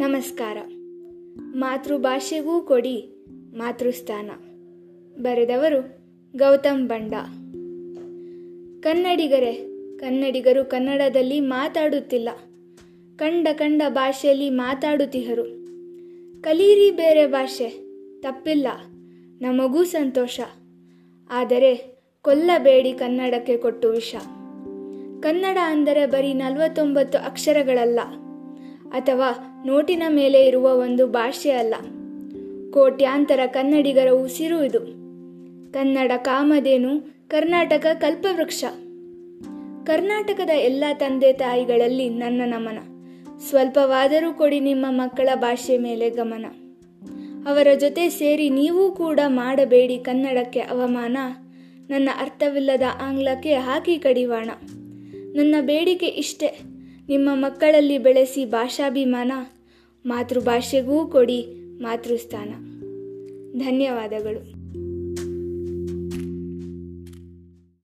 ನಮಸ್ಕಾರ. ಮಾತೃಭಾಷೆಗೂ ಕೊಡಿ ಮಾತೃಸ್ಥಾನ. ಬರೆದವರು ಗೌತಮ್ ಬಂಡ. ಕನ್ನಡಿಗರೇ, ಕನ್ನಡಿಗರು ಕನ್ನಡದಲ್ಲಿ ಮಾತಾಡುತ್ತಿಲ್ಲ. ಕಂಡ ಕಂಡ ಭಾಷೆಯಲ್ಲಿ ಮಾತಾಡುತ್ತಿಹರು ಕಲೀರಿ ಬೇರೆ ಭಾಷೆ, ತಪ್ಪಿಲ್ಲ, ನಮಗೂ ಸಂತೋಷ. ಆದರೆ ಕೊಲ್ಲಬೇಡಿ ಕನ್ನಡಕ್ಕೆ ಕೊಟ್ಟು ವಿಷ. ಕನ್ನಡ ಅಂದರೆ ಬರೀ ನಲವತ್ತೊಂಬತ್ತು ಅಕ್ಷರಗಳಲ್ಲ. ಅಥವಾ ನೋಟಿನ ಮೇಲೆ ಇರುವ ಒಂದು ಭಾಷೆ ಅಲ್ಲ. ಕೋಟ್ಯಾಂತರ ಕನ್ನಡಿಗರ ಉಸಿರು ಇದು. ಕನ್ನಡ ಕಾಮಧೇನು ಕರ್ನಾಟಕ ಕಲ್ಪವೃಕ್ಷ. ಕರ್ನಾಟಕದ ಎಲ್ಲ ತಂದೆ ತಾಯಿಗಳಲ್ಲಿ ನನ್ನ ನಮನ. ಸ್ವಲ್ಪವಾದರೂ ಕೊಡಿ ನಿಮ್ಮ ಮಕ್ಕಳ ಭಾಷೆ ಮೇಲೆ ಗಮನ. ಅವರ ಜೊತೆ ಸೇರಿ ನೀವೂ ಕೂಡ ಮಾಡಬೇಡಿ ಕನ್ನಡಕ್ಕೆ ಅವಮಾನ. ನನ್ನ ಅರ್ಥವಿಲ್ಲದ ಆಂಗ್ಲಕ್ಕೆ ಹಾಕಿ ಕಡಿವಾಣ. ನನ್ನ ಬೇಡಿಕೆ ಇಷ್ಟೇ. ನಿಮ್ಮ ಮಕ್ಕಳಲ್ಲಿ ಬೆಳೆಸಿ ಭಾಷಾಭಿಮಾನ ಮಾತೃಭಾಷೆಗೂ ಕೊಡಿ ಮಾತೃಸ್ಥಾನ. ಧನ್ಯವಾದಗಳು.